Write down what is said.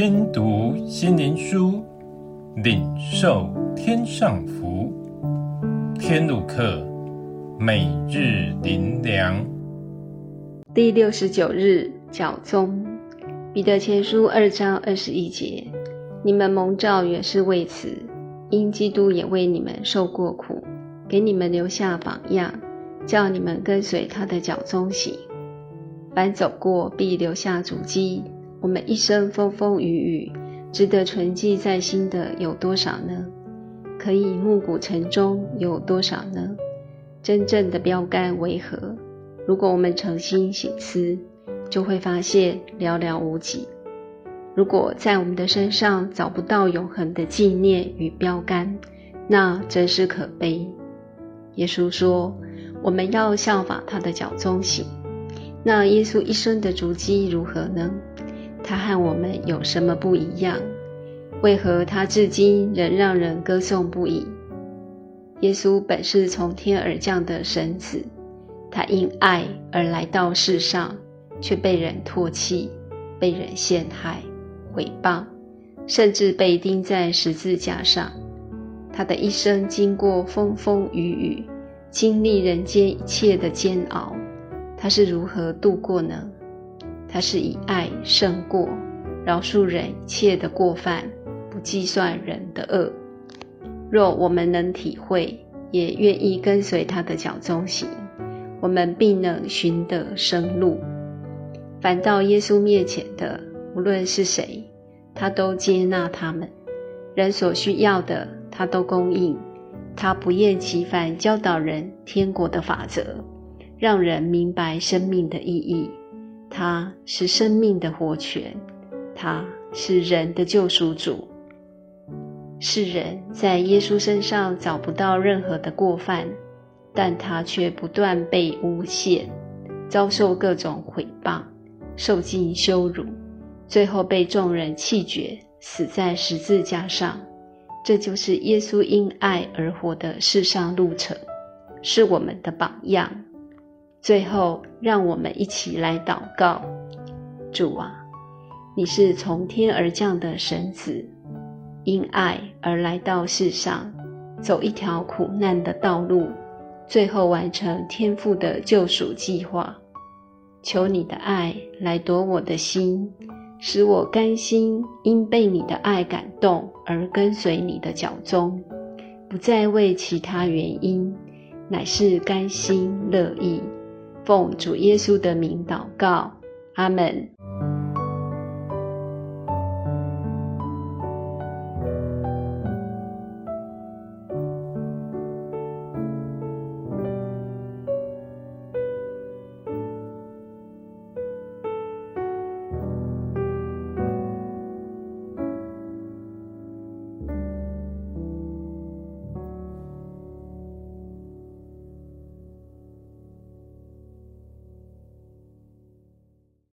听读心灵书，领受天上福。天路客，每日灵粮。第六十九日，教宗彼得前书二章二十一节：你们蒙召原是为此，因基督也为你们受过苦，给你们留下榜样，叫你们跟随他的脚踪行。凡走过，必留下足迹。我们一生风风雨雨，值得存记在心的有多少呢？可以暮鼓晨钟有多少呢？真正的标杆为何？如果我们诚心省思，就会发现寥寥无几。如果在我们的身上找不到永恒的纪念与标杆，那真是可悲。耶稣说：“我们要效法他的脚踪行。”那耶稣一生的足迹如何呢？他和我们有什么不一样？为何他至今仍让人歌颂不已？耶稣本是从天而降的神子，他因爱而来到世上，却被人唾弃、被人陷害、毁谤，甚至被钉在十字架上。他的一生经过风风雨雨，经历人间一切的煎熬，他是如何度过呢？他是以爱胜过，饶恕人一切的过犯，不计算人的恶。若我们能体会，也愿意跟随他的脚踪行，我们必能寻得生路。凡到耶稣面前的，无论是谁，他都接纳他们；人所需要的，他都供应。他不厌其烦教导人天国的法则，让人明白生命的意义。他是生命的活泉，他是人的救赎主。世人在耶稣身上找不到任何的过犯，但他却不断被诬陷，遭受各种毁谤，受尽羞辱，最后被众人弃绝，死在十字架上。这就是耶稣因爱而活的世上路程，是我们的榜样。最后，让我们一起来祷告：主啊，你是从天而降的神子，因爱而来到世上，走一条苦难的道路，最后完成天父的救赎计划。求你的爱来夺我的心，使我甘心因被你的爱感动而跟随你的脚踪，不再为其他原因，乃是甘心乐意。奉主耶稣的名祷告，阿门。